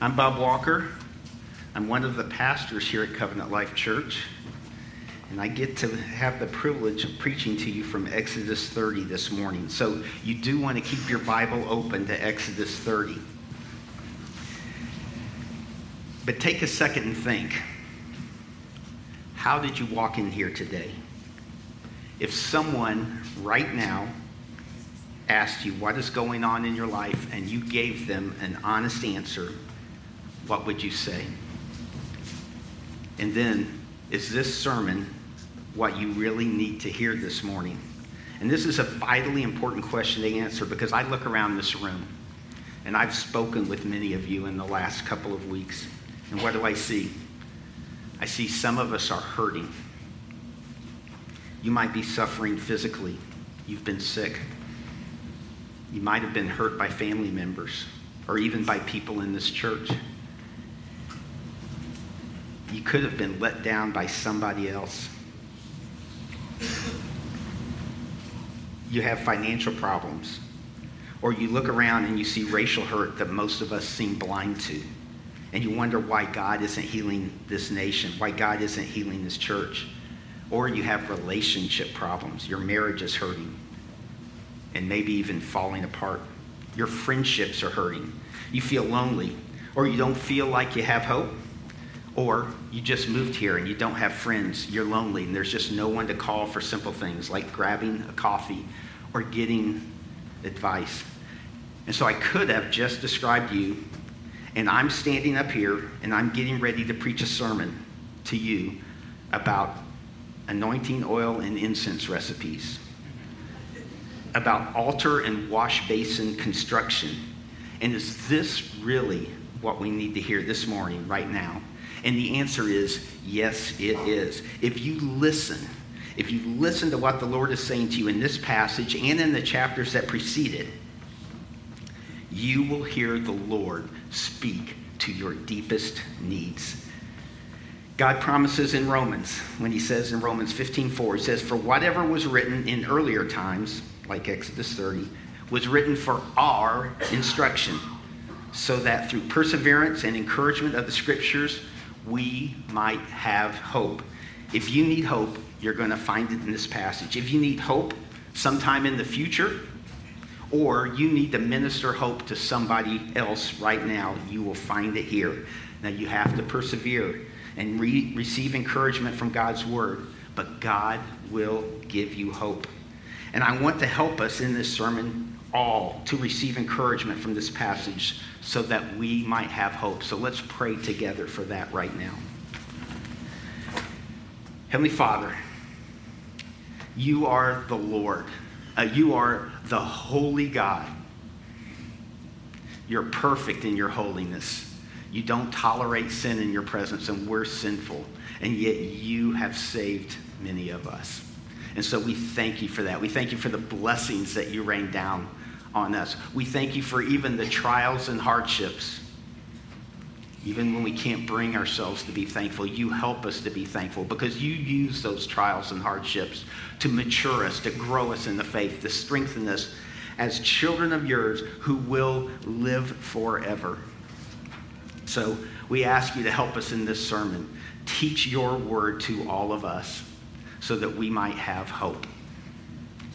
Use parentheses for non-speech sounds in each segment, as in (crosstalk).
I'm Bob Walker. I'm one of the pastors here at Covenant Life Church, and I get to have the privilege of preaching to you from Exodus 30 this morning. So you do want to keep your Bible open to Exodus 30. But take a second and think. How did you walk in here today? If someone right now asked you what is going on in your life and you gave them an honest answer, what would you say? And then, is this sermon what you really need to hear this morning? And this is a vitally important question to answer because I look around this room and I've spoken with many of you in the last couple of weeks. And what do I see? I see some of us are hurting. You might be suffering physically. You've been sick. You might have been hurt by family members or even by people in this church. You could have been let down by somebody else. You have financial problems. Or you look around and you see racial hurt that most of us seem blind to. And you wonder why God isn't healing this nation, why God isn't healing this church. Or you have relationship problems. Your marriage is hurting and maybe even falling apart. Your friendships are hurting. You feel lonely, or you don't feel like you have hope, or you just moved here and you don't have friends. You're lonely, and there's just no one to call for simple things like grabbing a coffee or getting advice. And so I could have just described you, and I'm standing up here and I'm getting ready to preach a sermon to you about anointing oil and incense recipes about altar and wash basin construction. And is this really what we need to hear this morning, right now? And the answer is yes, it is. If you listen, if you listen to what the Lord is saying to you in this passage and in the chapters that precede it, you will hear the Lord speak to your deepest needs. God promises in Romans, when he says in Romans 15:4, he says, For whatever was written in earlier times, like Exodus 30, was written for our instruction, so that through perseverance and encouragement of the scriptures, we might have hope. If you need hope, you're going to find it in this passage. If you need hope sometime in the future, or you need to minister hope to somebody else right now, you will find it here. Now, you have to persevere and re- receive encouragement from God's word, but God will give you hope. And I want to help us in this sermon all to receive encouragement from this passage so that we might have hope. So let's pray together for that right now. Heavenly Father, you are the Lord. Uh, you are the holy God. You're perfect in your holiness. You don't tolerate sin in your presence, and we're sinful. And yet you have saved many of us. And so we thank you for that. We thank you for the blessings that you rain down on us. We thank you for even the trials and hardships. Even when we can't bring ourselves to be thankful, you help us to be thankful because you use those trials and hardships to mature us, to grow us in the faith, to strengthen us as children of yours who will live forever. So we ask you to help us in this sermon. Teach your word to all of us so that we might have hope.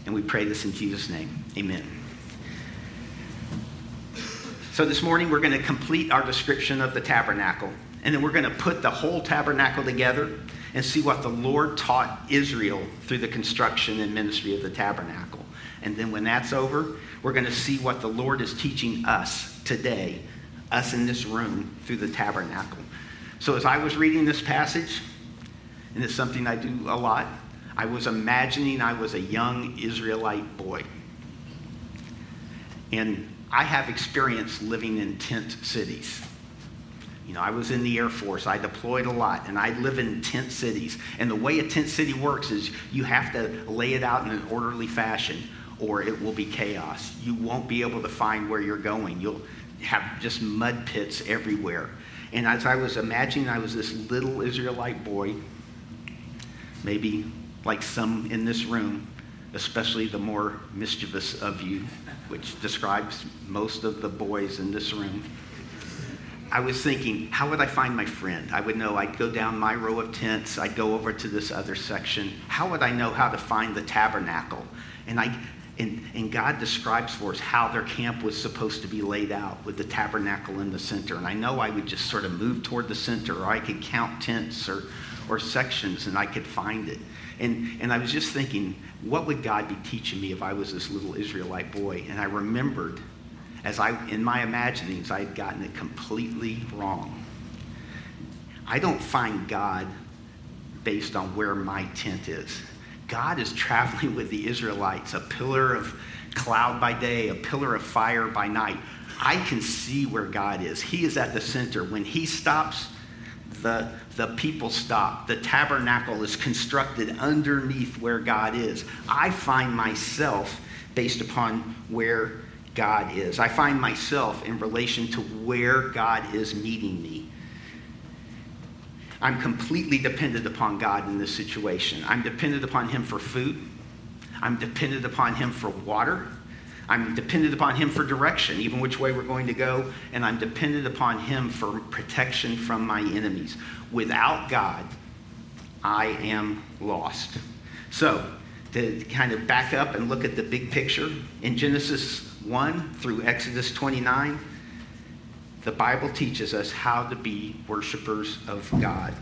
And we pray this in Jesus' name. Amen. So this morning we're going to complete our description of the tabernacle. And then we're going to put the whole tabernacle together and see what the Lord taught Israel through the construction and ministry of the tabernacle. And then when that's over, we're going to see what the Lord is teaching us today, us in this room, through the tabernacle. So as I was reading this passage, and it's something I do a lot. I was imagining I was a young Israelite boy. And I have experience living in tent cities. You know, I was in the Air Force. I deployed a lot, and I live in tent cities. And the way a tent city works is you have to lay it out in an orderly fashion, or it will be chaos. You won't be able to find where you're going. You'll have just mud pits everywhere. And as I was imagining I was this little Israelite boy maybe like some in this room, especially the more mischievous of you, which describes most of the boys in this room. I was thinking, how would I find my friend? I would know I'd go down my row of tents, I'd go over to this other section. How would I know how to find the tabernacle? And I and, and God describes for us how their camp was supposed to be laid out with the tabernacle in the center. And I know I would just sort of move toward the center, or I could count tents or, or sections and I could find it. And, and I was just thinking, what would God be teaching me if I was this little Israelite boy? And I remembered, as I, in my imaginings, I had gotten it completely wrong. I don't find God based on where my tent is. God is traveling with the Israelites, a pillar of cloud by day, a pillar of fire by night. I can see where God is. He is at the center. When He stops, the, the people stop. The tabernacle is constructed underneath where God is. I find myself based upon where God is. I find myself in relation to where God is meeting me. I'm completely dependent upon God in this situation. I'm dependent upon Him for food. I'm dependent upon Him for water. I'm dependent upon Him for direction, even which way we're going to go. And I'm dependent upon Him for protection from my enemies. Without God, I am lost. So, to kind of back up and look at the big picture, in Genesis 1 through Exodus 29, the Bible teaches us how to be worshipers of God.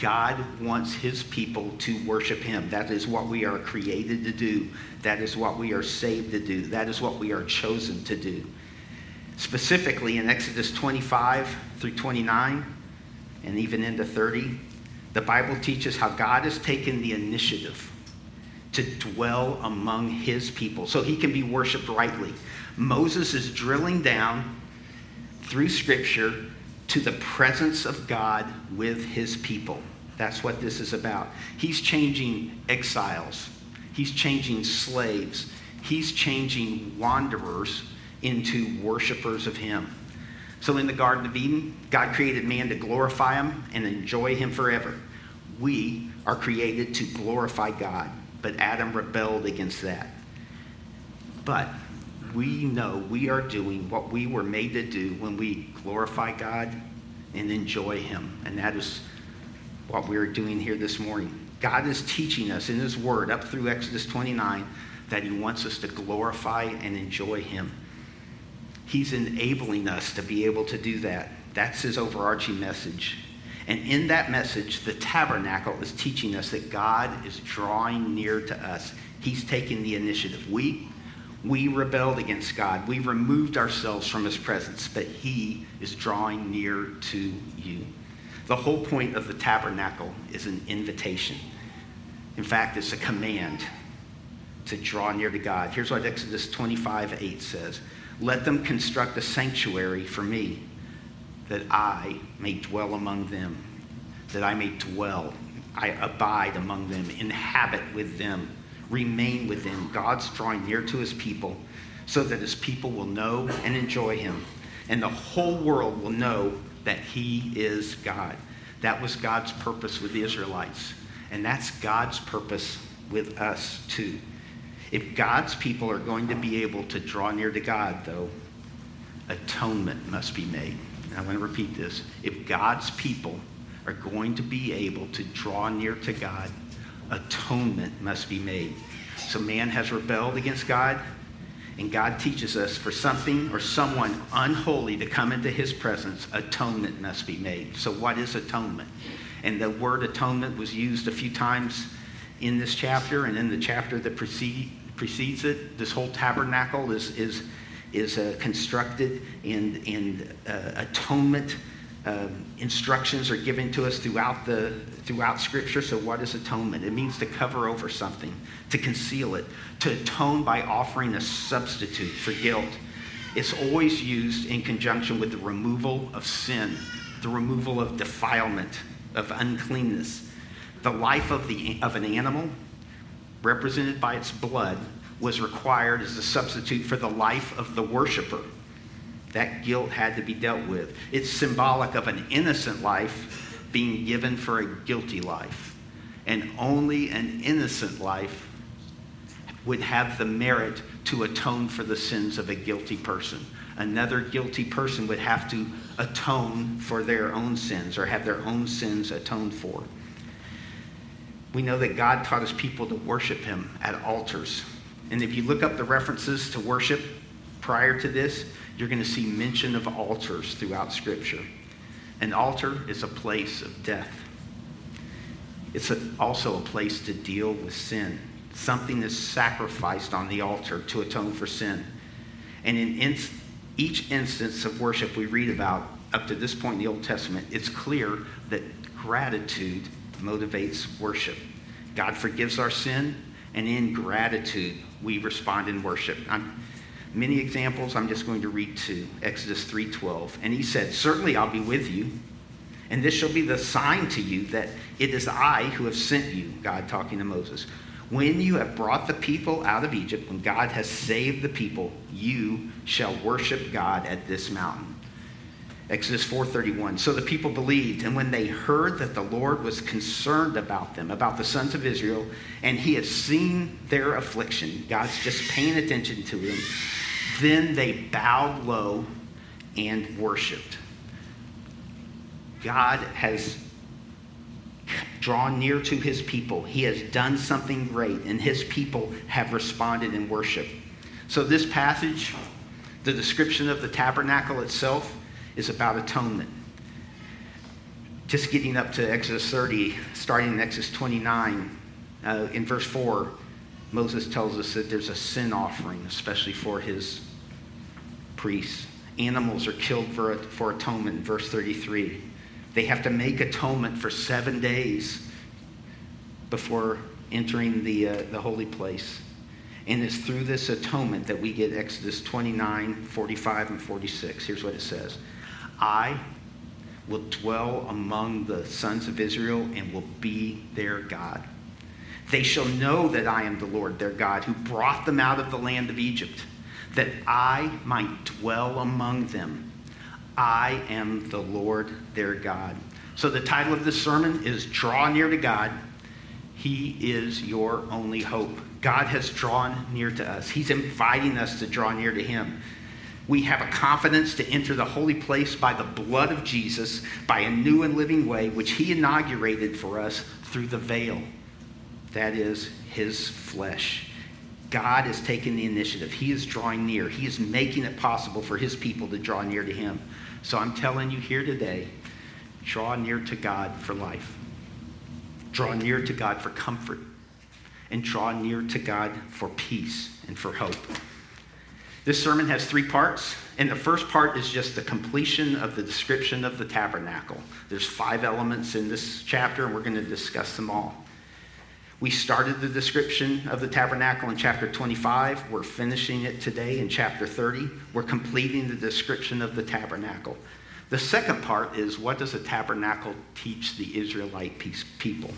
God wants his people to worship him. That is what we are created to do. That is what we are saved to do. That is what we are chosen to do. Specifically in Exodus 25 through 29 and even into 30, the Bible teaches how God has taken the initiative to dwell among his people so he can be worshiped rightly. Moses is drilling down through Scripture to the presence of God with his people. That's what this is about. He's changing exiles, he's changing slaves, he's changing wanderers into worshipers of him. So in the Garden of Eden, God created man to glorify him and enjoy him forever. We are created to glorify God, but Adam rebelled against that. But we know we are doing what we were made to do when we glorify God and enjoy Him. And that is what we're doing here this morning. God is teaching us in His Word up through Exodus 29 that He wants us to glorify and enjoy Him. He's enabling us to be able to do that. That's His overarching message. And in that message, the tabernacle is teaching us that God is drawing near to us. He's taking the initiative. We we rebelled against God. We removed ourselves from his presence, but he is drawing near to you. The whole point of the tabernacle is an invitation. In fact, it's a command to draw near to God. Here's what Exodus 25 8 says Let them construct a sanctuary for me, that I may dwell among them, that I may dwell, I abide among them, inhabit with them remain within. God's drawing near to his people so that his people will know and enjoy him. And the whole world will know that he is God. That was God's purpose with the Israelites. And that's God's purpose with us too. If God's people are going to be able to draw near to God, though, atonement must be made. And I want to repeat this. If God's people are going to be able to draw near to God, atonement must be made. So man has rebelled against God, and God teaches us for something or someone unholy to come into his presence, atonement must be made. So, what is atonement? And the word atonement was used a few times in this chapter and in the chapter that precede, precedes it. This whole tabernacle is, is, is uh, constructed, and, and uh, atonement um, instructions are given to us throughout the throughout scripture. So what is atonement? It means to cover over something to conceal it to atone by offering a substitute for guilt. It's always used in conjunction with the removal of sin the removal of defilement of uncleanness. The life of the of an animal represented by its blood was required as a substitute for the life of the worshiper that guilt had to be dealt with. It's symbolic of an innocent life being given for a guilty life. And only an innocent life would have the merit to atone for the sins of a guilty person. another guilty person would have to atone for their own sins or have their own sins atoned for. We know that God taught his people to worship him at altars. And if you look up the references to worship prior to this, you're going to see mention of altars throughout Scripture. An altar is a place of death. It's a, also a place to deal with sin. Something is sacrificed on the altar to atone for sin. And in in each instance of worship we read about up to this point in the Old Testament, it's clear that gratitude motivates worship. God forgives our sin, and in gratitude, we respond in worship. I'm, many examples, I'm just going to read two. Exodus 3:12. And he said, Certainly I'll be with you, and this shall be the sign to you that it is I who have sent you, God talking to Moses. When you have brought the people out of Egypt, when God has saved the people, you shall worship God at this mountain. Exodus 4:31. So the people believed, and when they heard that the Lord was concerned about them, about the sons of Israel, and he had seen their affliction, God's just paying attention to them, then they bowed low and worshiped. God has drawn near to his people. He has done something great, and his people have responded in worship. So, this passage, the description of the tabernacle itself, is about atonement. Just getting up to Exodus 30, starting in Exodus 29, uh, in verse 4, Moses tells us that there's a sin offering, especially for his priests. Animals are killed for, for atonement, verse 33. They have to make atonement for seven days before entering the, uh, the holy place. And it's through this atonement that we get Exodus 29, 45, and 46. Here's what it says I will dwell among the sons of Israel and will be their God. They shall know that I am the Lord their God who brought them out of the land of Egypt, that I might dwell among them. I am the Lord their God. So the title of this sermon is Draw Near to God. He is your only hope. God has drawn near to us. He's inviting us to draw near to Him we have a confidence to enter the holy place by the blood of Jesus, by a new and living way, which he inaugurated for us through the veil. That is his flesh. God is taking the initiative. He is drawing near. He is making it possible for his people to draw near to him. So I'm telling you here today draw near to God for life, draw near to God for comfort, and draw near to God for peace and for hope. This sermon has three parts, and the first part is just the completion of the description of the tabernacle. There's five elements in this chapter, and we're going to discuss them all. We started the description of the tabernacle in chapter 25. We're finishing it today in chapter 30. We're completing the description of the tabernacle. The second part is what does a tabernacle teach the Israelite people?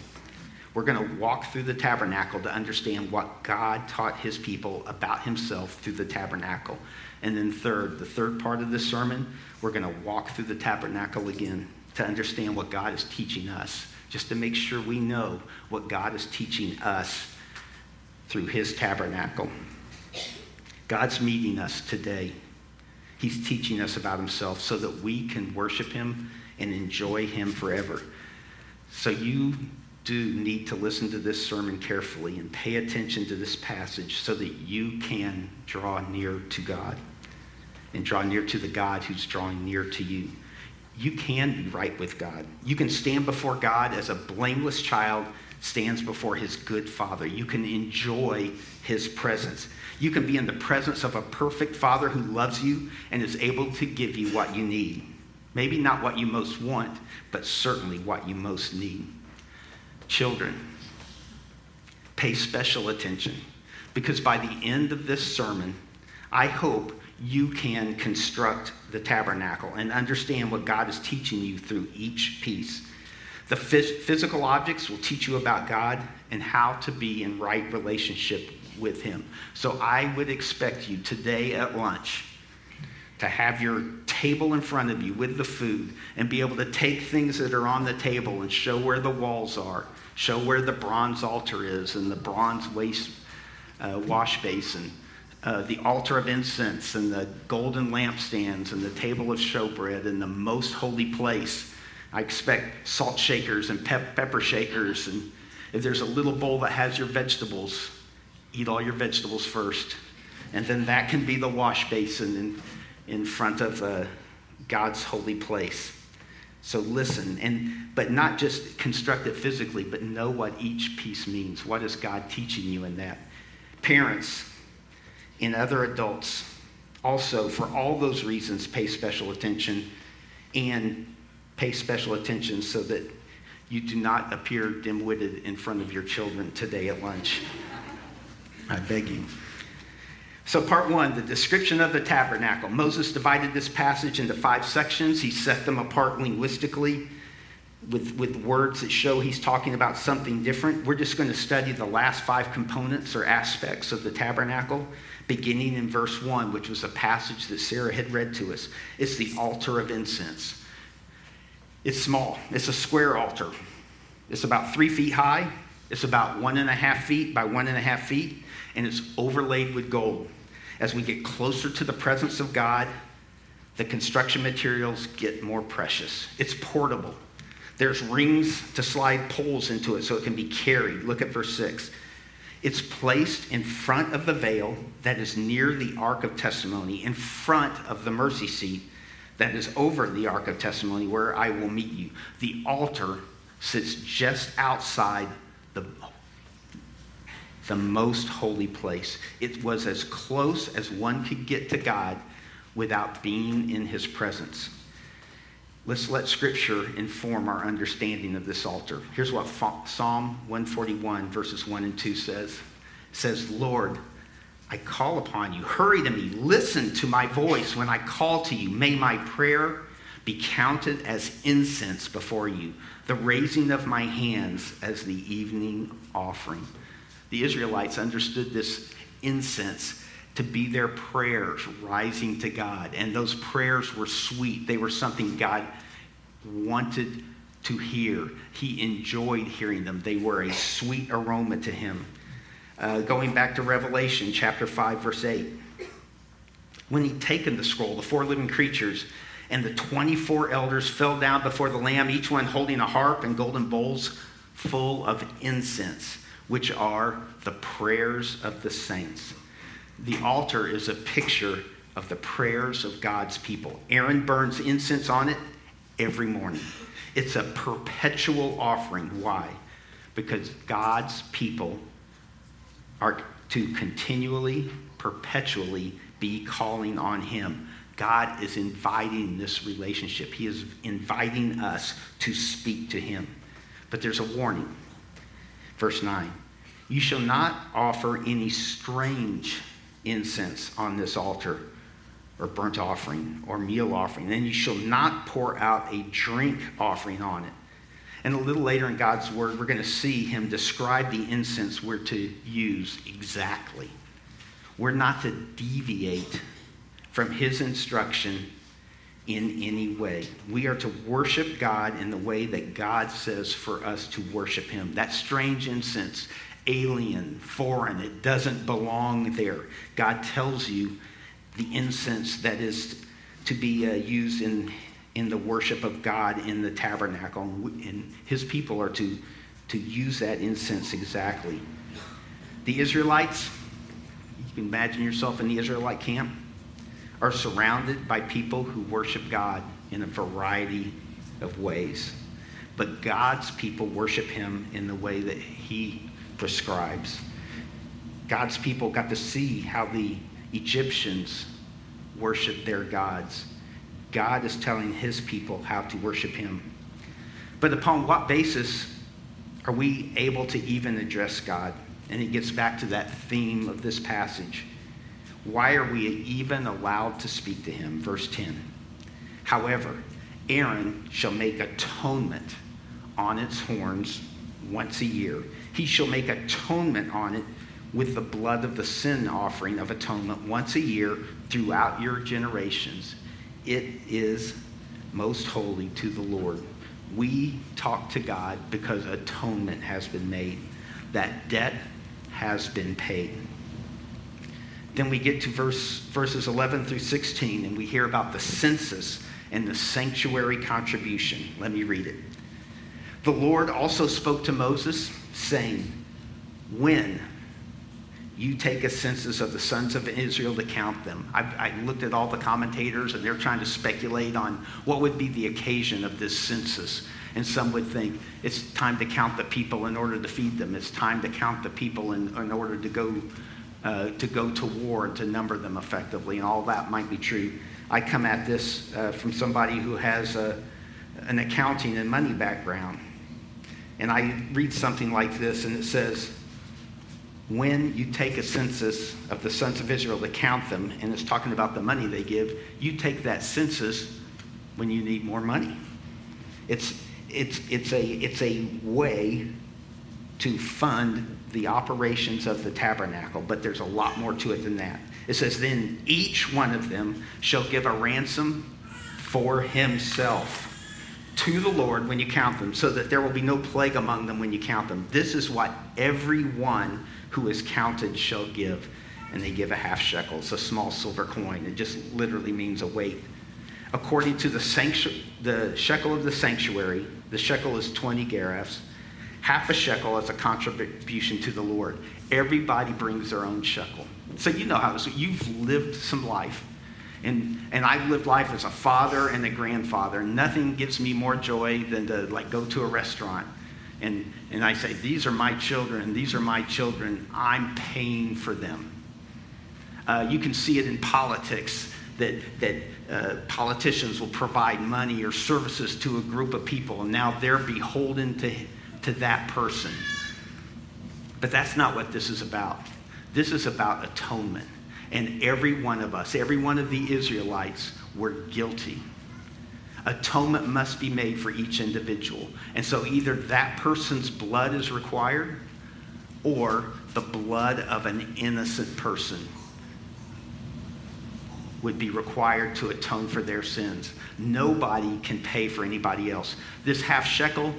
We're going to walk through the tabernacle to understand what God taught his people about himself through the tabernacle. And then, third, the third part of this sermon, we're going to walk through the tabernacle again to understand what God is teaching us, just to make sure we know what God is teaching us through his tabernacle. God's meeting us today. He's teaching us about himself so that we can worship him and enjoy him forever. So you do need to listen to this sermon carefully and pay attention to this passage so that you can draw near to God and draw near to the God who's drawing near to you. You can be right with God. You can stand before God as a blameless child stands before his good father. You can enjoy his presence. You can be in the presence of a perfect father who loves you and is able to give you what you need. Maybe not what you most want, but certainly what you most need. Children, pay special attention because by the end of this sermon, I hope you can construct the tabernacle and understand what God is teaching you through each piece. The phys- physical objects will teach you about God and how to be in right relationship with Him. So I would expect you today at lunch to have your table in front of you with the food and be able to take things that are on the table and show where the walls are Show where the bronze altar is and the bronze waste, uh, wash basin. uh, the altar of incense and the golden lampstands and the table of showbread and the most holy place. I expect salt shakers and pep- pepper shakers. And if there's a little bowl that has your vegetables, eat all your vegetables first. And then that can be the wash basin in, in front of uh, God's holy place. So listen, and but not just construct it physically, but know what each piece means. What is God teaching you in that? Parents and other adults also, for all those reasons, pay special attention and pay special attention so that you do not appear dim witted in front of your children today at lunch. I beg you. So, part one, the description of the tabernacle. Moses divided this passage into five sections. He set them apart linguistically with, with words that show he's talking about something different. We're just going to study the last five components or aspects of the tabernacle, beginning in verse one, which was a passage that Sarah had read to us. It's the altar of incense. It's small, it's a square altar. It's about three feet high, it's about one and a half feet by one and a half feet and it's overlaid with gold. As we get closer to the presence of God, the construction materials get more precious. It's portable. There's rings to slide poles into it so it can be carried. Look at verse 6. It's placed in front of the veil that is near the Ark of Testimony, in front of the mercy seat that is over the Ark of Testimony, where I will meet you. The altar sits just outside the most holy place. It was as close as one could get to God without being in his presence. Let's let scripture inform our understanding of this altar. Here's what Psalm 141, verses 1 and 2 says. It says, Lord, I call upon you. Hurry to me. Listen to my voice when I call to you. May my prayer be counted as incense before you, the raising of my hands as the evening offering the Israelites understood this incense to be their prayers rising to God. And those prayers were sweet, they were something God wanted to hear. He enjoyed hearing them, they were a sweet aroma to him. Uh, going back to Revelation chapter 5, verse 8. When he'd taken the scroll, the four living creatures and the 24 elders fell down before the Lamb, each one holding a harp and golden bowls full of incense which are the prayers of the saints. The altar is a picture of the prayers of God's people. Aaron burns incense on it every morning. It's a perpetual offering. Why? Because God's people are to continually, perpetually be calling on Him. God is inviting this relationship, He is inviting us to speak to Him. But there's a warning. Verse 9 you shall not offer any strange incense on this altar, or burnt offering, or meal offering. And you shall not pour out a drink offering on it. And a little later in God's word, we're going to see him describe the incense we're to use exactly. We're not to deviate from his instruction in any way. We are to worship God in the way that God says for us to worship him. That strange incense alien, foreign. It doesn't belong there. God tells you the incense that is to be uh, used in, in the worship of God in the tabernacle. And his people are to, to use that incense exactly. The Israelites, you can imagine yourself in the Israelite camp, are surrounded by people who worship God in a variety of ways. But God's people worship him in the way that he prescribes. God's people got to see how the Egyptians worship their gods. God is telling his people how to worship him. But upon what basis are we able to even address God? And it gets back to that theme of this passage. Why are we even allowed to speak to him? Verse 10. However, Aaron shall make atonement on its horns once a year he shall make atonement on it with the blood of the sin offering of atonement once a year throughout your generations. It is most holy to the Lord. We talk to God because atonement has been made, that debt has been paid. Then we get to verse, verses 11 through 16, and we hear about the census and the sanctuary contribution. Let me read it. The Lord also spoke to Moses, saying, When you take a census of the sons of Israel to count them. I, I, looked at all the commentators, and they're trying to speculate on what would be the occasion of this census. And some would think it's time to count the people in order to feed them. It's time to count the people in, in order to go, uh, to go to war and to number them effectively. And all that might be true. I come at this uh, from somebody who has a, an accounting and money background. And I read something like this, and it says, when you take a census of the sons of Israel to count them, and it's talking about the money they give, you take that census when you need more money. It's, it's, it's, a, it's a way to fund the operations of the tabernacle, but there's a lot more to it than that. It says, Then each one of them shall give a ransom for himself to the Lord when you count them, so that there will be no plague among them when you count them. This is what everyone who is counted shall give. And they give a half shekel. It's a small silver coin. It just literally means a weight according to the, sanctu- the shekel of the sanctuary, the shekel is 20 gerahs, half a shekel as a contribution to the Lord. Everybody brings their own shekel. So you know how this, you've lived some life. And, and I've lived life as a father and a grandfather. Nothing gives me more joy than to like go to a restaurant and, and I say, these are my children, these are my children. I'm paying for them. Uh, you can see it in politics that, that uh, politicians will provide money or services to a group of people, and now they're beholden to, to that person. But that's not what this is about. This is about atonement. And every one of us, every one of the Israelites, were guilty. Atonement must be made for each individual. And so either that person's blood is required or the blood of an innocent person would be required to atone for their sins. Nobody can pay for anybody else. This half shekel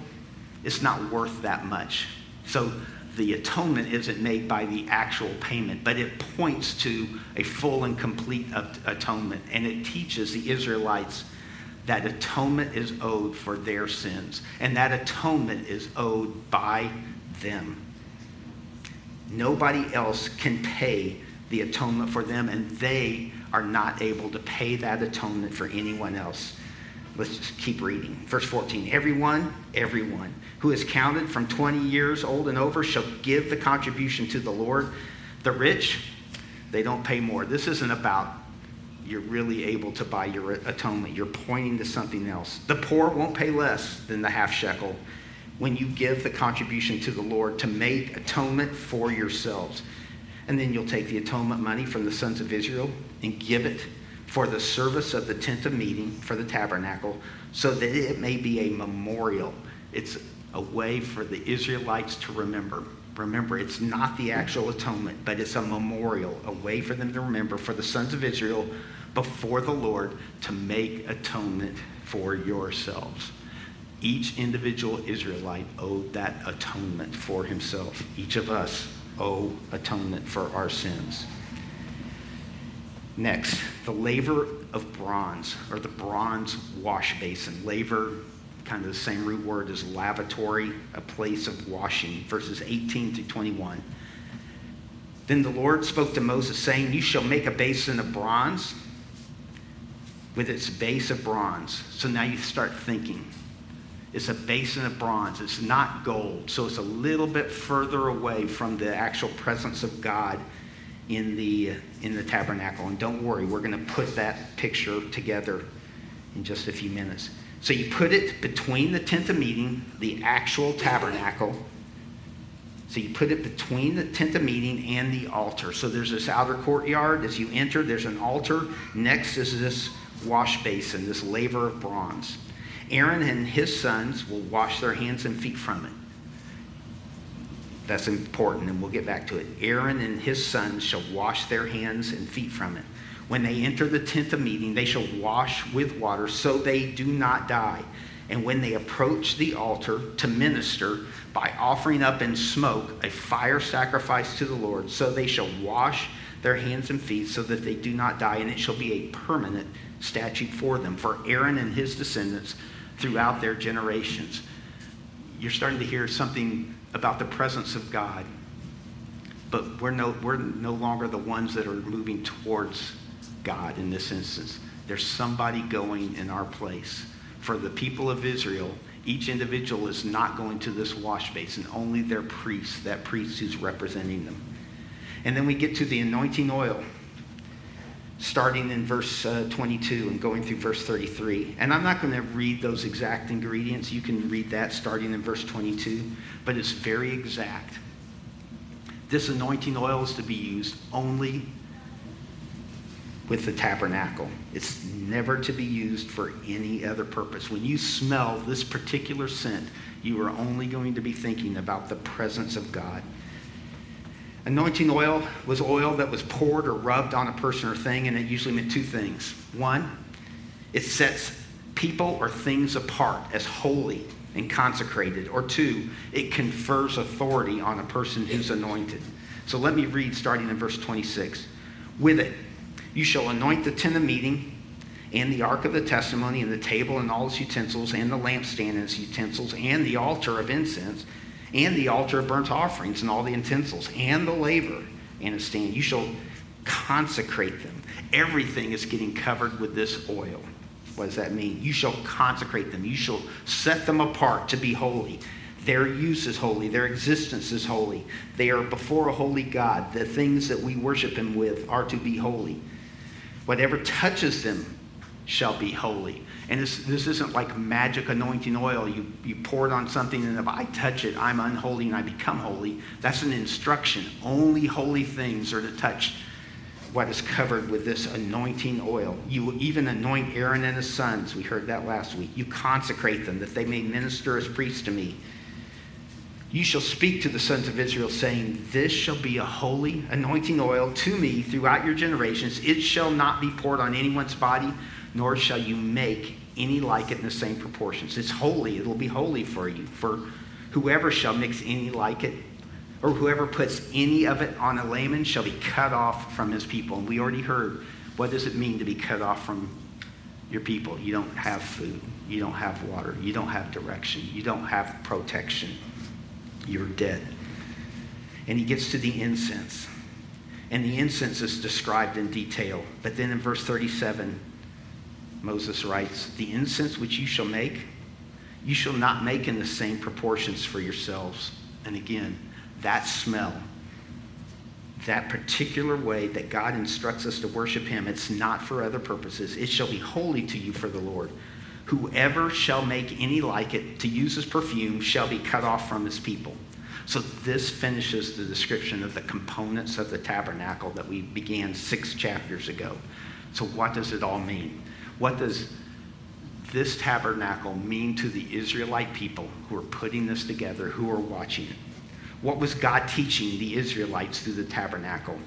is not worth that much. So the atonement isn't made by the actual payment, but it points to a full and complete atonement. And it teaches the Israelites that atonement is owed for their sins. And that atonement is owed by them. Nobody else can pay the atonement for them, and they are not able to pay that atonement for anyone else. Let's just keep reading. Verse 14 Everyone, everyone who is counted from 20 years old and over shall give the contribution to the Lord. The rich, they don't pay more. This isn't about you're really able to buy your atonement. You're pointing to something else. The poor won't pay less than the half shekel when you give the contribution to the Lord to make atonement for yourselves. And then you'll take the atonement money from the sons of Israel and give it for the service of the tent of meeting for the tabernacle so that it may be a memorial. It's a way for the Israelites to remember. Remember, it's not the actual atonement, but it's a memorial, a way for them to remember for the sons of Israel before the Lord to make atonement for yourselves. Each individual Israelite owed that atonement for himself. Each of us owe atonement for our sins. Next, the laver of bronze, or the bronze wash basin. Laver, kind of the same root word as lavatory, a place of washing, verses 18 to 21. Then the Lord spoke to Moses, saying, You shall make a basin of bronze with its base of bronze. So now you start thinking. It's a basin of bronze. It's not gold. So it's a little bit further away from the actual presence of God in the, in the tabernacle. And don't worry, we're going to put that picture together in just a few minutes. So you put it between the tent of meeting, the actual tabernacle. So you put it between the tent of meeting and the altar. So there's this outer courtyard. As you enter, there's an altar. Next is this wash basin, this laver of bronze. Aaron and his sons will wash their hands and feet from it. That's important, and we'll get back to it. Aaron and his sons shall wash their hands and feet from it. When they enter the tent of meeting, they shall wash with water so they do not die. And when they approach the altar to minister by offering up in smoke a fire sacrifice to the Lord, so they shall wash their hands and feet so that they do not die, and it shall be a permanent statute for them, for Aaron and his descendants throughout their generations. You're starting to hear something about the presence of God, but we're no, we're no longer the ones that are moving towards God in this instance. There's somebody going in our place. For the people of Israel, each individual is not going to this wash basin, only their priest, that priest who's representing them. And then we get to the anointing oil, starting in verse uh, 22 and going through verse 33. And I'm not going to read those exact ingredients. You can read that starting in verse 22, but it's very exact. This anointing oil is to be used only with the tabernacle. It's never to be used for any other purpose. When you smell this particular scent, you are only going to be thinking about the presence of God. Anointing oil was oil that was poured or rubbed on a person or thing, and it usually meant two things. One, it sets people or things apart as holy and consecrated. Or two, it confers authority on a person who's anointed. So let me read starting in verse 26. With it, you shall anoint the tent of meeting and the ark of the testimony and the table and all its utensils and the lampstand and its utensils and the altar of incense and the altar of burnt offerings and all the utensils and the laver and its stand. You shall consecrate them. Everything is getting covered with this oil. What does that mean? You shall consecrate them. You shall set them apart to be holy. Their use is holy. Their existence is holy. They are before a holy God. The things that we worship Him with are to be holy. Whatever touches them shall be holy. And this, this isn't like magic anointing oil. You, you pour it on something, and if I touch it, I'm unholy and I become holy. That's an instruction. Only holy things are to touch what is covered with this anointing oil. You even anoint Aaron and his sons. We heard that last week. You consecrate them that they may minister as priests to me. You shall speak to the sons of Israel, saying, This shall be a holy anointing oil to me throughout your generations. It shall not be poured on anyone's body, nor shall you make any like it in the same proportions. It's holy. It'll be holy for you. For whoever shall mix any like it, or whoever puts any of it on a layman shall be cut off from his people. And we already heard what does it mean to be cut off from your people? You don't have food. You don't have water. You don't have direction. You don't have protection you're dead. And he gets to the incense. And the incense is described in detail. But then in verse 37, Moses writes, The incense which you shall make, you shall not make in the same proportions for yourselves. And again, that smell, that particular way that God instructs us to worship him, it's not for other purposes. It shall be holy to you for the Lord. Whoever shall make any like it to use as perfume shall be cut off from his people. So this finishes the description of the components of the tabernacle that we began six chapters ago. So what does it all mean? What does this tabernacle mean to the Israelite people who are putting this together, who are watching it? What was God teaching the Israelites through the tabernacle?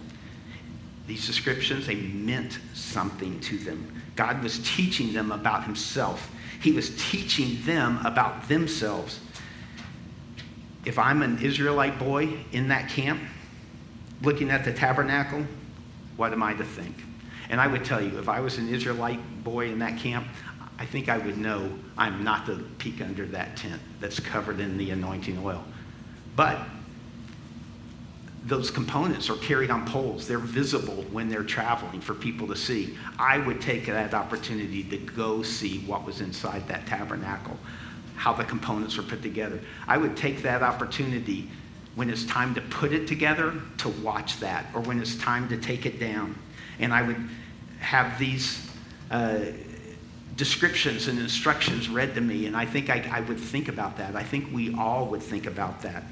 These descriptions, they meant something to them. God was teaching them about himself. He was teaching them about themselves. If I'm an Israelite boy in that camp, looking at the tabernacle, what am I to think? And I would tell you, if I was an Israelite boy in that camp, I think I would know I'm not the peek under that tent that's covered in the anointing oil. But those components are carried on poles. They're visible when they're traveling for people to see. I would take that opportunity to go see what was inside that tabernacle, how the components were put together. I would take that opportunity when it's time to put it together to watch that, or when it's time to take it down. And I would have these uh, descriptions and instructions read to me, and I think I, I would think about that. I think we all would think about that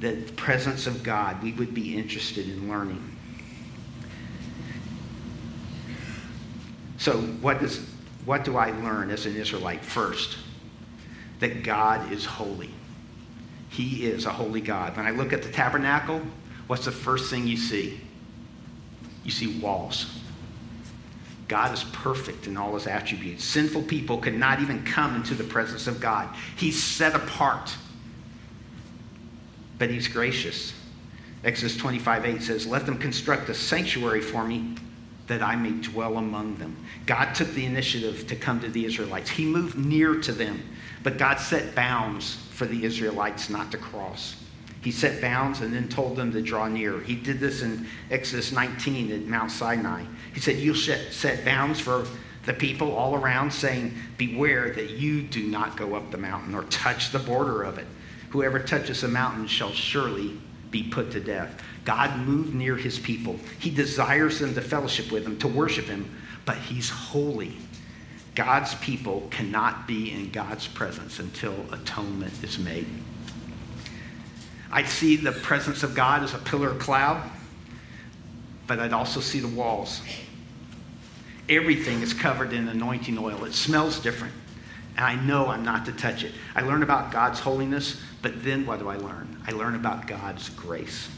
the presence of God, we would be interested in learning. So, what, does, what do I learn as an Israelite? First, that God is holy. He is a holy God. When I look at the tabernacle, what's the first thing you see? You see walls. God is perfect in all his attributes. Sinful people could not even come into the presence of God. He's set apart but he's gracious. Exodus 25 8 says, Let them construct a sanctuary for me that I may dwell among them. God took the initiative to come to the Israelites. He moved near to them, but God set bounds for the Israelites not to cross. He set bounds and then told them to draw near. He did this in Exodus 19 at Mount Sinai. He said, You'll set bounds for the people all around, saying, Beware that you do not go up the mountain or touch the border of it. Whoever touches the mountain shall surely be put to death. God moved near his people. He desires them to fellowship with him, to worship him, but he's holy. God's people cannot be in God's presence until atonement is made. I'd see the presence of God as a pillar of cloud, but I'd also see the walls. Everything is covered in anointing oil. It smells different. And I know I'm not to touch it. I learn about God's holiness, but then what do I learn? I learn about God's grace.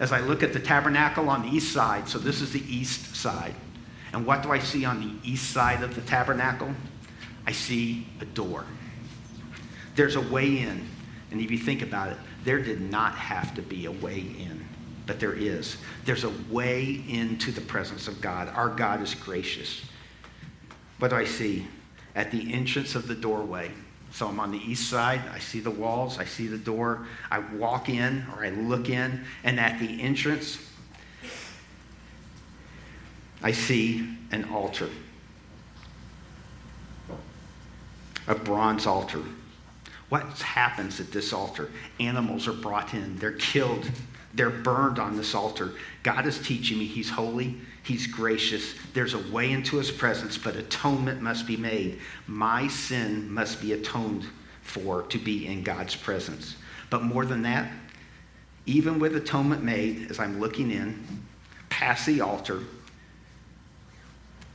As I look at the tabernacle on the east side, so this is the east side. And what do I see on the east side of the tabernacle? I see a door. There's a way in. And if you think about it, there did not have to be a way in, but there is. There's a way into the presence of God. Our God is gracious. What do I see? At the entrance of the doorway, so I'm on the east side. I see the walls. I see the door. I walk in or I look in, and at the entrance, I see an altar a bronze altar. What happens at this altar? Animals are brought in, they're killed, they're burned on this altar. God is teaching me He's holy, He's gracious. There's a way into his presence, but atonement must be made. My sin must be atoned for to be in God's presence. But more than that, even with atonement made, as I'm looking in, past the altar,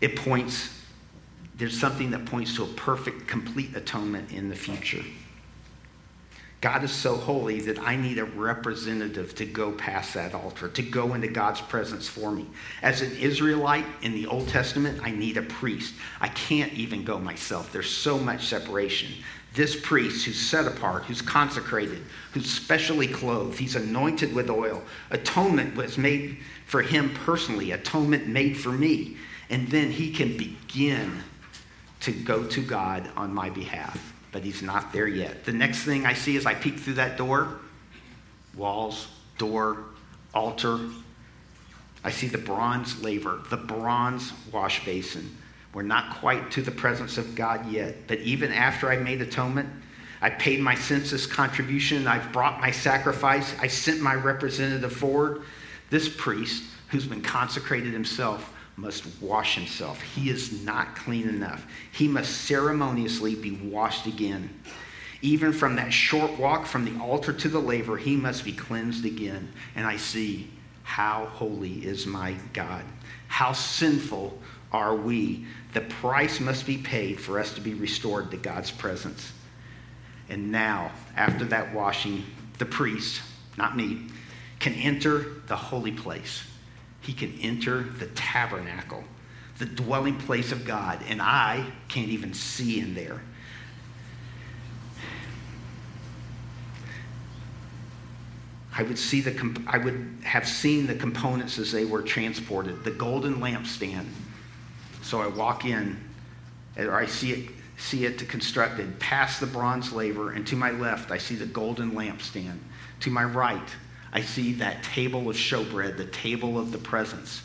it points, there's something that points to a perfect, complete atonement in the future. God is so holy that I need a representative to go past that altar, to go into God's presence for me. As an Israelite in the Old Testament, I need a priest. I can't even go myself. There's so much separation. This priest who's set apart, who's consecrated, who's specially clothed, he's anointed with oil. Atonement was made for him personally, atonement made for me. And then he can begin to go to God on my behalf but he's not there yet. The next thing I see as I peek through that door walls, door, altar. I see the bronze laver, the bronze wash basin. We're not quite to the presence of God yet, but even after I made atonement, I paid my census contribution, I've brought my sacrifice, I sent my representative forward. This priest, who's been consecrated himself, must wash himself. He is not clean enough. He must ceremoniously be washed again. Even from that short walk from the altar to the laver, he must be cleansed again. And I see how holy is my God. How sinful are we? The price must be paid for us to be restored to God's presence. And now, after that washing, the priest, not me, can enter the holy place he can enter the tabernacle, the dwelling place of God, and I can't even see in there. I would see the I would have seen the components as they were transported. The golden lampstand. So I walk in, or I see it see it constructed past the bronze laver, and to my left I see the golden lampstand. To my right I see that table of showbread, the table of the presence.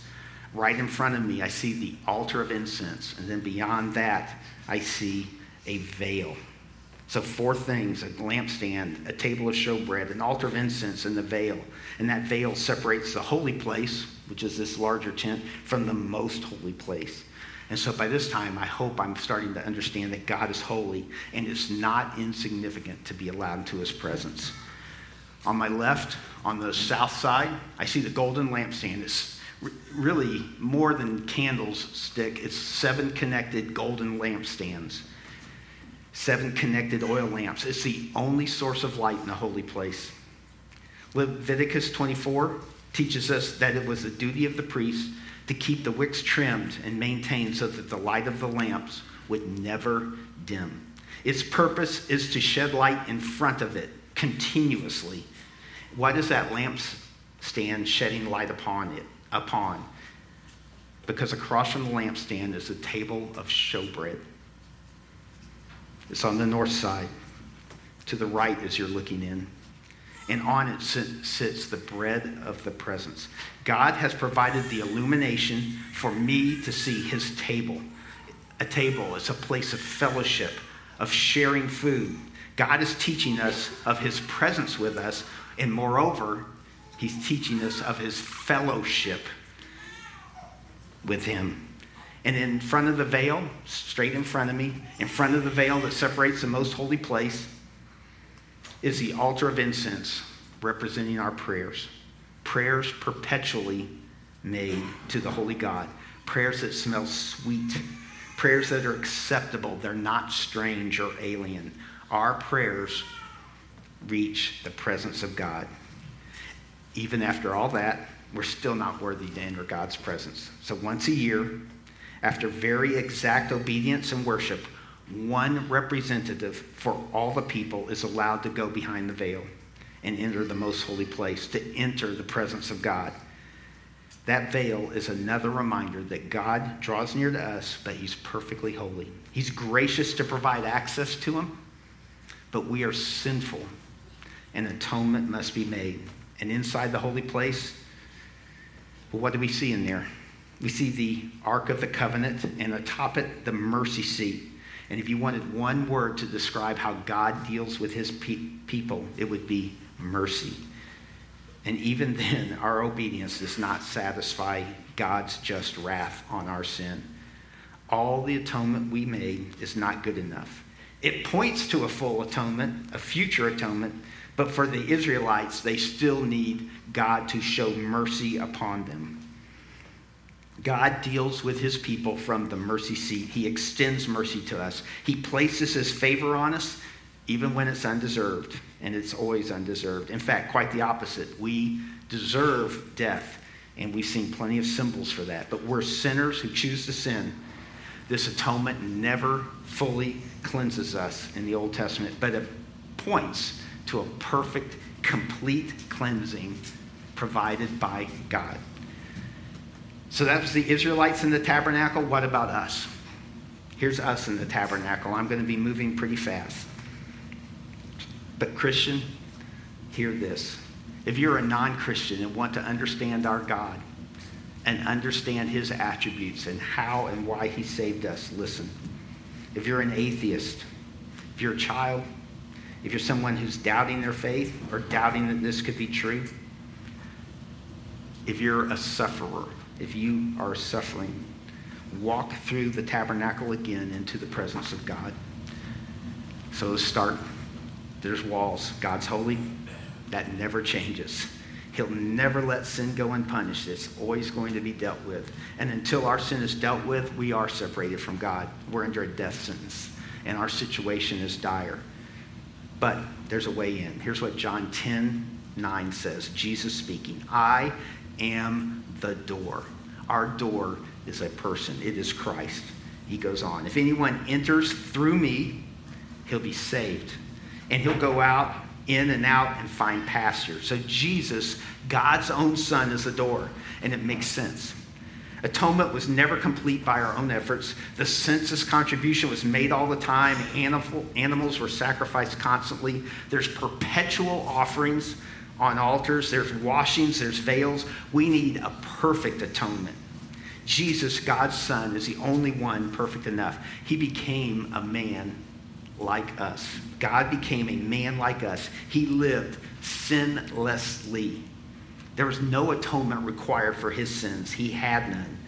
Right in front of me, I see the altar of incense. And then beyond that, I see a veil. So, four things a lampstand, a table of showbread, an altar of incense, and the veil. And that veil separates the holy place, which is this larger tent, from the most holy place. And so by this time, I hope I'm starting to understand that God is holy and it's not insignificant to be allowed into his presence. On my left, on the south side, I see the golden lampstand. It's really more than candles stick, it's seven connected golden lampstands, seven connected oil lamps. It's the only source of light in the holy place. Leviticus 24 teaches us that it was the duty of the priest to keep the wicks trimmed and maintained so that the light of the lamps would never dim. Its purpose is to shed light in front of it continuously what does that lamp stand shedding light upon it, upon. Because across from the lampstand is a table of showbread. It's on the north side, to the right as you're looking in. And on it sits the bread of the presence. God has provided the illumination for me to see his table. A table is a place of fellowship, of sharing food. God is teaching us of his presence with us, and moreover, he's teaching us of his fellowship with him. And in front of the veil, straight in front of me, in front of the veil that separates the most holy place, is the altar of incense representing our prayers. Prayers perpetually made to the Holy God. Prayers that smell sweet. Prayers that are acceptable. They're not strange or alien. Our prayers reach the presence of God. Even after all that, we're still not worthy to enter God's presence. So once a year, after very exact obedience and worship, one representative for all the people is allowed to go behind the veil and enter the most holy place, to enter the presence of God. That veil is another reminder that God draws near to us, but He's perfectly holy. He's gracious to provide access to Him, but we are sinful, and atonement must be made. And inside the holy place, well, what do we see in there? We see the Ark of the Covenant, and atop it, the mercy seat. And if you wanted one word to describe how God deals with his pe- people, it would be mercy. And even (laughs) then, our obedience does not satisfy God's just wrath on our sin. All the atonement we made is not good enough. It points to a full atonement, a future atonement, but for the Israelites, they still need God to show mercy upon them. God deals with his people from the mercy seat. He extends mercy to us. He places his favor on us even when it's undeserved, and it's always undeserved. In fact, quite the opposite. We deserve death, and we've seen plenty of symbols for that. But we're sinners who choose to sin. This atonement never fully cleanses us in the Old Testament, but it points to a perfect, complete cleansing provided by God. So that was the Israelites in the tabernacle. What about us? Here's us in the tabernacle. I'm going to be moving pretty fast. But, Christian, hear this. If you're a non Christian and want to understand our God and understand his attributes and how and why he saved us, listen. If you're an atheist, if you're a child, if you're someone who's doubting their faith or doubting that this could be true, if you're a sufferer, if you are suffering, walk through the tabernacle again into the presence of God. So let's start. There's walls. God's holy. That never changes. He'll never let sin go unpunished. It's always going to be dealt with. And until our sin is dealt with, we are separated from God. We're under a death sentence, and our situation is dire. But there's a way in. Here's what John 10 9 says Jesus speaking I am the door. Our door is a person, it is Christ. He goes on. If anyone enters through me, he'll be saved. And he'll go out in and out and find pasture. So Jesus, God's own Son, is the door. And it makes sense. Atonement was never complete by our own efforts. The census contribution was made all the time. Animal, animals were sacrificed constantly. There's perpetual offerings on altars, there's washings, there's veils. We need a perfect atonement. Jesus, God's Son, is the only one perfect enough. He became a man like us. God became a man like us. He lived sinlessly. There was no atonement required for his sins, he had none.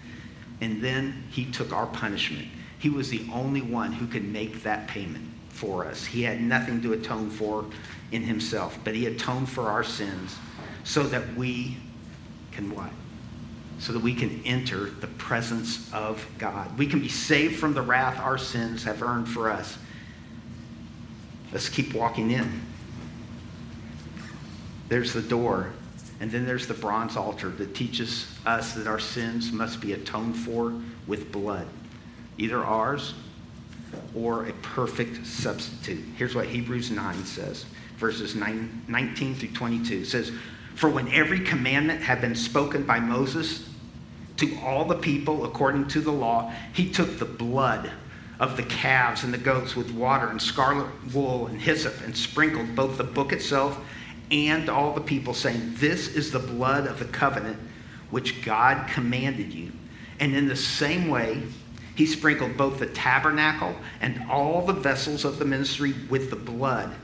And then he took our punishment. He was the only one who could make that payment for us. He had nothing to atone for in himself, but he atoned for our sins so that we can what? So that we can enter the presence of God. We can be saved from the wrath our sins have earned for us. Let's keep walking in. There's the door, and then there's the bronze altar that teaches us that our sins must be atoned for with blood, either ours or a perfect substitute. Here's what Hebrews 9 says verses 9, 19 through 22. It says, For when every commandment had been spoken by Moses to all the people according to the law, he took the blood of the calves and the goats with water and scarlet wool and hyssop and sprinkled both the book itself and all the people, saying, This is the blood of the covenant which God commanded you. And in the same way, he sprinkled both the tabernacle and all the vessels of the ministry with the blood.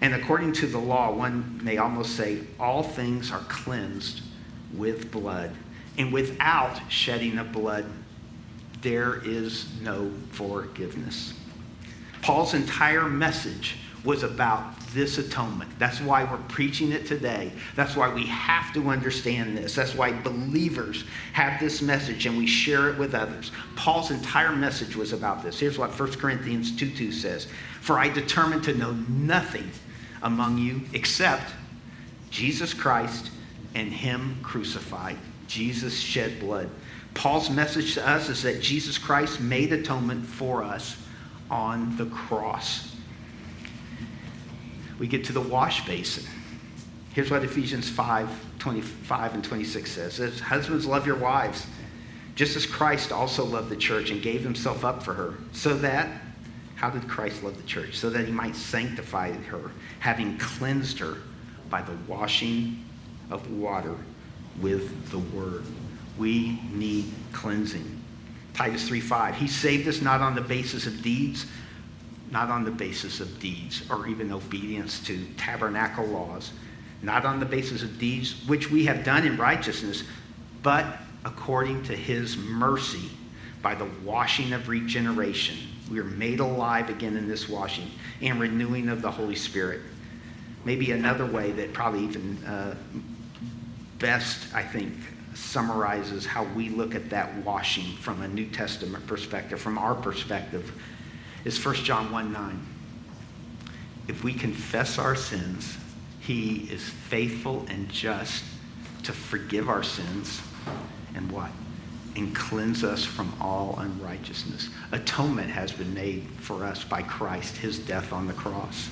And according to the law, one may almost say, all things are cleansed with blood. And without shedding of blood, there is no forgiveness. Paul's entire message was about this atonement. That's why we're preaching it today. That's why we have to understand this. That's why believers have this message and we share it with others. Paul's entire message was about this. Here's what 1 Corinthians 2 2 says For I determined to know nothing among you except Jesus Christ and Him crucified. Jesus shed blood. Paul's message to us is that Jesus Christ made atonement for us on the cross we get to the wash basin. Here's what Ephesians 5 25 and 26 says says, Husbands, love your wives, just as Christ also loved the church and gave himself up for her, so that, how did Christ love the church? So that he might sanctify her, having cleansed her by the washing of water with the word. We need cleansing. Titus 3 5. He saved us not on the basis of deeds, not on the basis of deeds or even obedience to tabernacle laws, not on the basis of deeds which we have done in righteousness, but according to his mercy by the washing of regeneration. We are made alive again in this washing and renewing of the Holy Spirit. Maybe another way that probably even uh, best, I think, summarizes how we look at that washing from a New Testament perspective, from our perspective is 1 John 1 9. If we confess our sins, he is faithful and just to forgive our sins and what? And cleanse us from all unrighteousness. Atonement has been made for us by Christ, his death on the cross.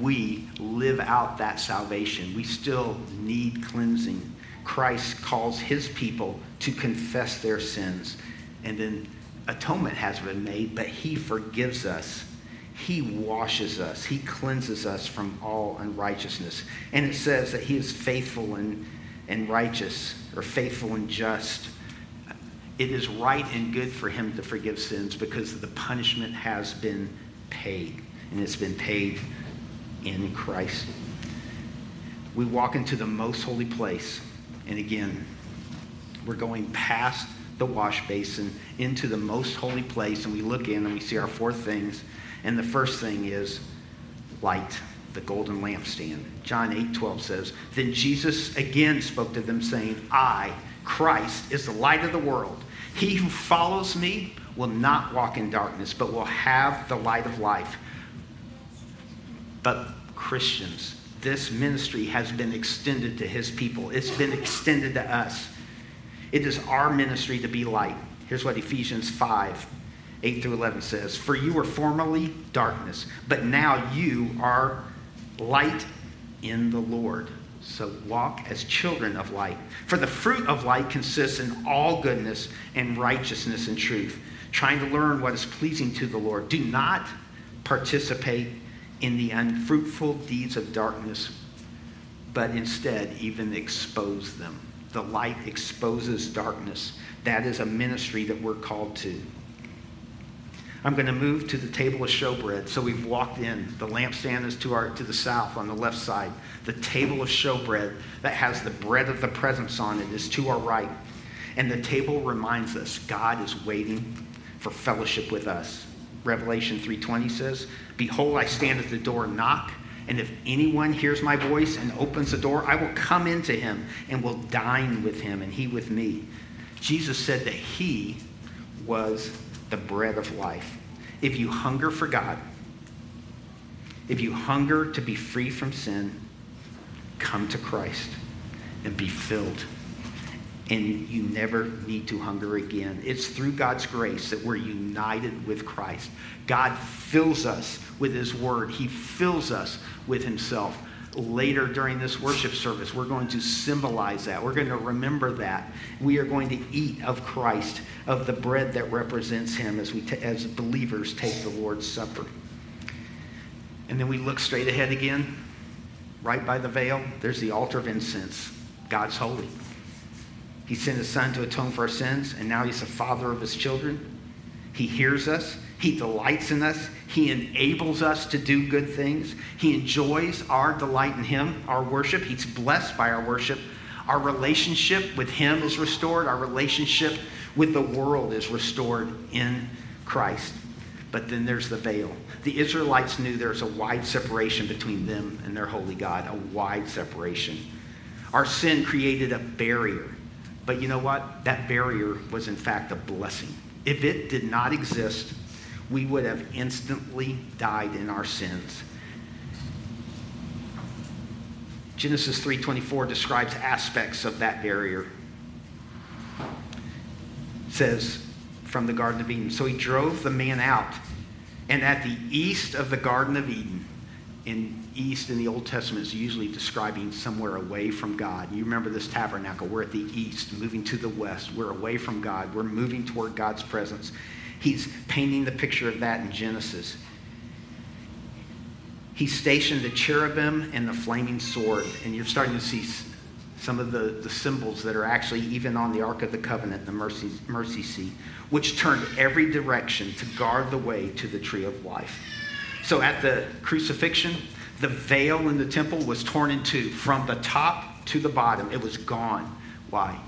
We live out that salvation. We still need cleansing. Christ calls his people to confess their sins and then atonement has been made, but he forgives us. He washes us. He cleanses us from all unrighteousness. And it says that he is faithful and, and righteous, or faithful and just. It is right and good for him to forgive sins because the punishment has been paid, and it's been paid in Christ. We walk into the most holy place, and again, we're going past the wash basin into the most holy place, and we look in and we see our four things. And the first thing is light, the golden lampstand. John 8 12 says, Then Jesus again spoke to them, saying, I, Christ, is the light of the world. He who follows me will not walk in darkness, but will have the light of life. But Christians, this ministry has been extended to his people. It's been extended to us. It is our ministry to be light. Here's what Ephesians 5 8 through 11 says For you were formerly darkness, but now you are light in the Lord. So walk as children of light. For the fruit of light consists in all goodness and righteousness and truth, trying to learn what is pleasing to the Lord. Do not participate in the unfruitful deeds of darkness, but instead even expose them the light exposes darkness. That is a ministry that we're called to. I'm going to move to the table of showbread. So we've walked in. The lampstand is to our to the south on the left side. The table of showbread that has the bread of the presence on it is to our right. And the table reminds us God is waiting for fellowship with us. Revelation 3:20 says, "Behold, I stand at the door and knock. And if anyone hears my voice and opens the door, I will come into him and will dine with him and he with me. Jesus said that he was the bread of life. If you hunger for God, if you hunger to be free from sin, come to Christ and be filled. And you never need to hunger again. It's through God's grace that we're united with Christ. God fills us with His Word, He fills us with Himself. later during this worship service. We're going to symbolize that. We're going to remember that. We are going to eat of Christ, of the bread that represents him as we as believers take the Lord's Supper. And then we look straight ahead again, right by the veil. There's the altar of incense. God's holy. He sent his son to atone for our sins, and now he's the father of his children. He hears us. He delights in us. He enables us to do good things. He enjoys our delight in Him, our worship. He's blessed by our worship. Our relationship with Him is restored. Our relationship with the world is restored in Christ. But then there's the veil. The Israelites knew there's a wide separation between them and their holy God, a wide separation. Our sin created a barrier. But you know what? That barrier was, in fact, a blessing. If it did not exist, we would have instantly died in our sins. Genesis 3:24 describes aspects of that barrier. It says from the garden of Eden. So he drove the man out and at the east of the garden of Eden in east in the Old Testament is usually describing somewhere away from God. You remember this tabernacle. We're at the east, moving to the west. We're away from God. We're moving toward God's presence. He's painting the picture of that in Genesis. He stationed the cherubim and the flaming sword, and you're starting to see some of the, the symbols that are actually even on the Ark of the Covenant, the mercy, mercy seat, which turned every direction to guard the way to the tree of life. So at the crucifixion, the veil in the temple was torn in two from the top to the bottom. It was gone. Why?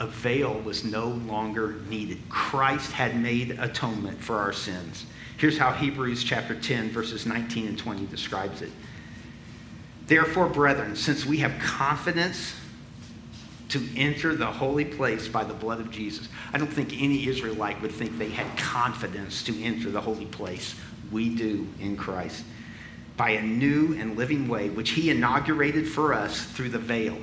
a veil was no longer needed. Christ had made atonement for our sins. Here's how Hebrews chapter 10, verses 19 and 20 describes it. Therefore, brethren, since we have confidence to enter the holy place by the blood of Jesus, I don't think any Israelite would think they had confidence to enter the holy place. We do in Christ. By a new and living way, which he inaugurated for us through the veil,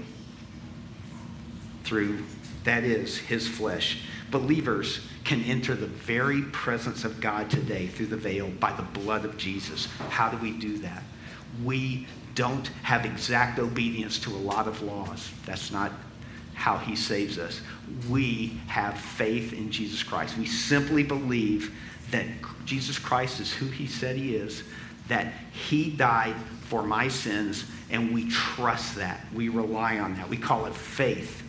through that is his flesh. Believers can enter the very presence of God today through the veil by the blood of Jesus. How do we do that? We don't have exact obedience to a lot of laws. That's not how he saves us. We have faith in Jesus Christ. We simply believe that Jesus Christ is who he said he is, that he died for my sins, and we trust that. We rely on that. We call it faith.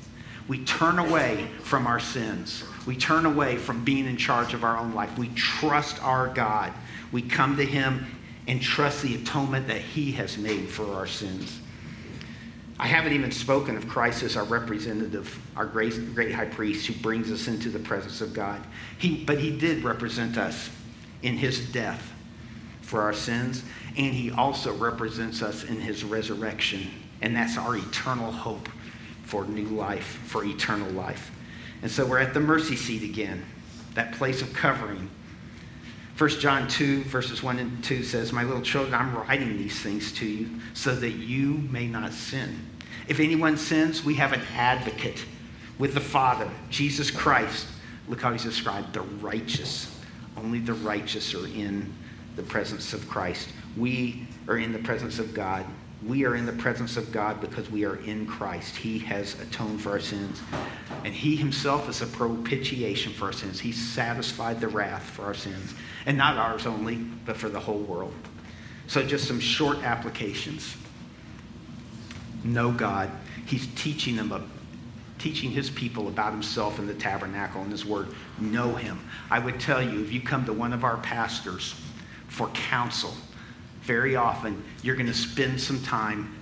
We turn away from our sins. We turn away from being in charge of our own life. We trust our God. We come to Him and trust the atonement that He has made for our sins. I haven't even spoken of Christ as our representative, our great, great high priest who brings us into the presence of God. He, but He did represent us in His death for our sins, and He also represents us in His resurrection, and that's our eternal hope for new life, for eternal life. And so we're at the mercy seat again, that place of covering. 1 John 2, verses 1 and 2 says, My little children, I'm writing these things to you so that you may not sin. If anyone sins, we have an advocate with the Father, Jesus Christ. Look how he's described the righteous. Only the righteous are in the presence of Christ. We are in the presence of God we are in the presence of God because we are in Christ. He has atoned for our sins. And He Himself is a propitiation for our sins. He satisfied the wrath for our sins. And not ours only, but for the whole world. So, just some short applications. Know God. He's teaching them, teaching His people about Himself in the tabernacle and His Word. Know Him. I would tell you, if you come to one of our pastors for counsel, very often you're going to spend some time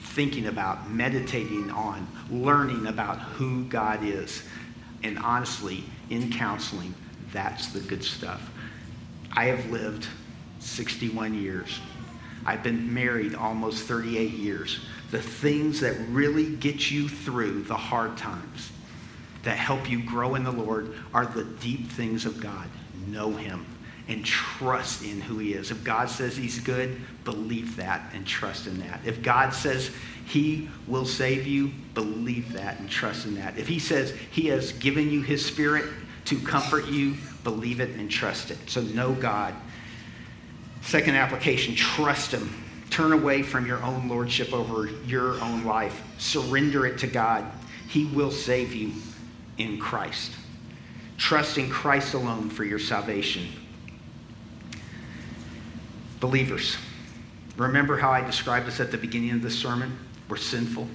thinking about, meditating on, learning about who God is. And honestly, in counseling, that's the good stuff. I have lived 61 years. I've been married almost 38 years. The things that really get you through the hard times, that help you grow in the Lord, are the deep things of God. Know Him and trust in who he is. If God says he's good, believe that and trust in that. If God says he will save you, believe that and trust in that. If he says he has given you his spirit to comfort you, believe it and trust it. So know God. Second application, trust him. Turn away from your own lordship over your own life. Surrender it to God. He will save you in Christ. Trust in Christ alone for your salvation. Believers, remember how I described us at the beginning of the sermon? We're sinful,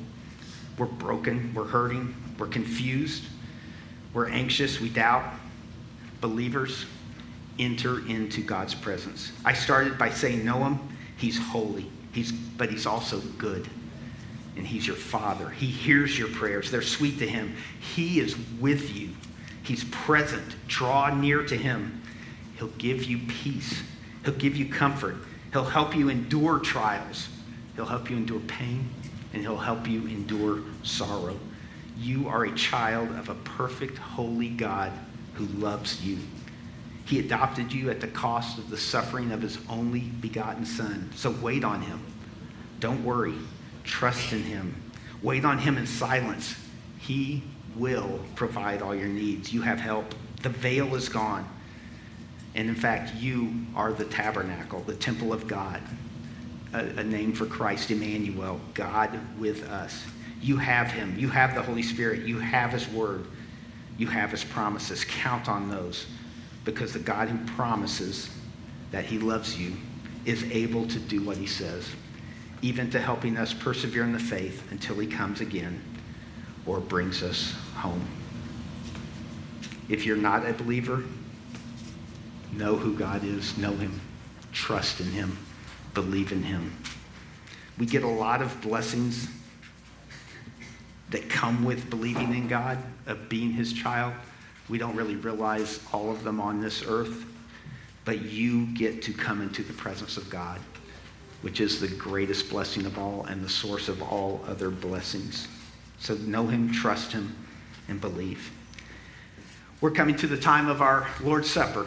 we're broken, we're hurting, we're confused, we're anxious, we doubt. Believers, enter into God's presence. I started by saying, Know Him. He's holy, he's, but He's also good. And He's your Father. He hears your prayers, they're sweet to Him. He is with you, He's present. Draw near to Him. He'll give you peace, He'll give you comfort, He'll help you endure trials, He'll help you endure pain, and He'll help you endure sorrow. You are a child of a perfect, holy God who loves you. He adopted you at the cost of the suffering of his only begotten Son. So wait on him. Don't worry. Trust in him. Wait on him in silence. He will provide all your needs. You have help. The veil is gone. And in fact, you are the tabernacle, the temple of God, a, a name for Christ, Emmanuel, God with us. You have him. You have the Holy Spirit. You have his word. You have his promises. Count on those because the God who promises that he loves you is able to do what he says, even to helping us persevere in the faith until he comes again or brings us home. If you're not a believer, know who God is, know him, trust in him, believe in him. We get a lot of blessings that come with believing in God, of being his child. We don't really realize all of them on this earth, but you get to come into the presence of God, which is the greatest blessing of all and the source of all other blessings. So know Him, trust Him, and believe. We're coming to the time of our Lord's Supper.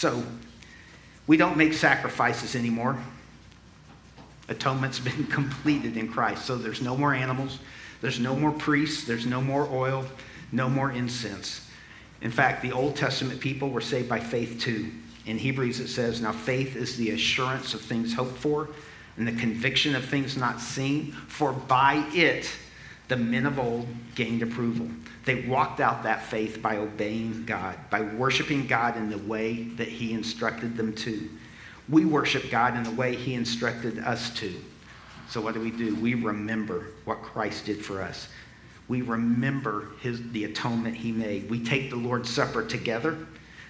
So we don't make sacrifices anymore. Atonement's (laughs) been completed in Christ. So there's no more animals, there's no more priests, there's no more oil, no more incense. In fact, the Old Testament people were saved by faith too. In Hebrews, it says, Now faith is the assurance of things hoped for and the conviction of things not seen, for by it the men of old gained approval. They walked out that faith by obeying God, by worshiping God in the way that He instructed them to. We worship God in the way He instructed us to. So, what do we do? We remember what Christ did for us we remember his, the atonement he made. We take the Lord's Supper together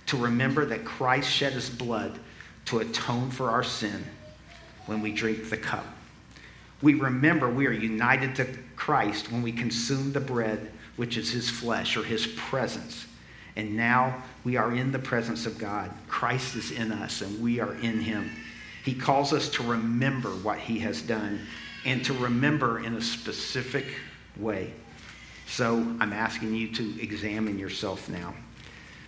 to remember that Christ shed his blood to atone for our sin when we drink the cup. We remember we are united to Christ when we consume the bread, which is his flesh or his presence. And now we are in the presence of God. Christ is in us and we are in him. He calls us to remember what he has done and to remember in a specific way. So I'm asking you to examine yourself now.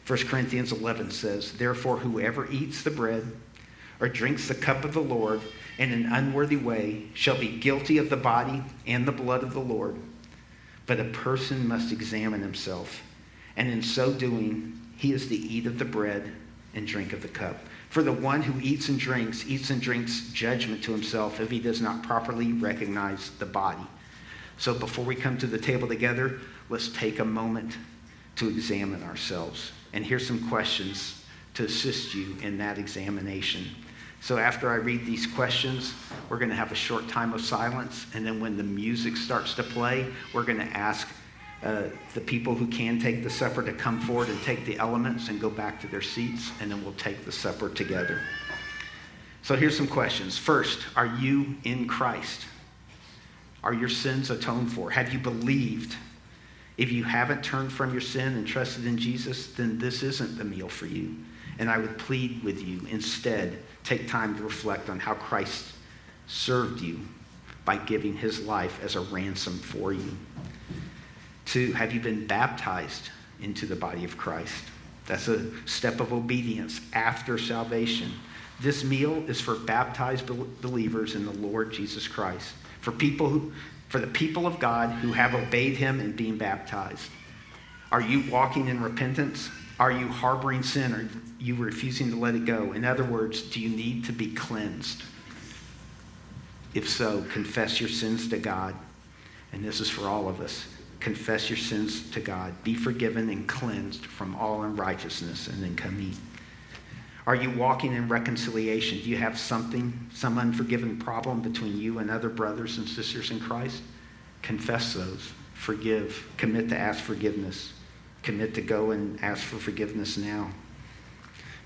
1 Corinthians 11 says, Therefore, whoever eats the bread or drinks the cup of the Lord in an unworthy way shall be guilty of the body and the blood of the Lord. But a person must examine himself, and in so doing, he is to eat of the bread and drink of the cup. For the one who eats and drinks, eats and drinks judgment to himself if he does not properly recognize the body. So before we come to the table together, let's take a moment to examine ourselves. And here's some questions to assist you in that examination. So after I read these questions, we're going to have a short time of silence. And then when the music starts to play, we're going to ask uh, the people who can take the supper to come forward and take the elements and go back to their seats. And then we'll take the supper together. So here's some questions. First, are you in Christ? Are your sins atoned for? Have you believed? If you haven't turned from your sin and trusted in Jesus, then this isn't the meal for you. And I would plead with you instead, take time to reflect on how Christ served you by giving his life as a ransom for you. Two, have you been baptized into the body of Christ? That's a step of obedience after salvation. This meal is for baptized believers in the Lord Jesus Christ for people who, for the people of God who have obeyed him and being baptized. Are you walking in repentance? Are you harboring sin? Are you refusing to let it go? In other words, do you need to be cleansed? If so, confess your sins to God. And this is for all of us. Confess your sins to God. Be forgiven and cleansed from all unrighteousness, and then come eat. Are you walking in reconciliation? Do you have something, some unforgiven problem between you and other brothers and sisters in Christ? Confess those. Forgive. Commit to ask forgiveness. Commit to go and ask for forgiveness now.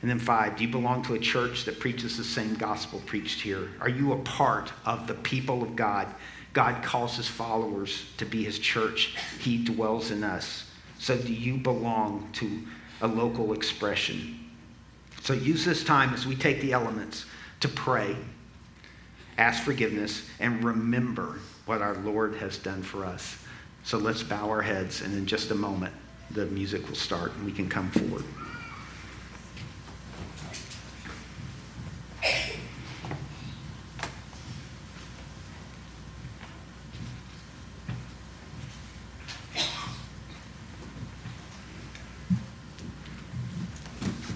And then five, do you belong to a church that preaches the same gospel preached here? Are you a part of the people of God? God calls his followers to be his church. He dwells in us. So do you belong to a local expression? So use this time as we take the elements to pray, ask forgiveness, and remember what our Lord has done for us. So let's bow our heads, and in just a moment, the music will start and we can come forward.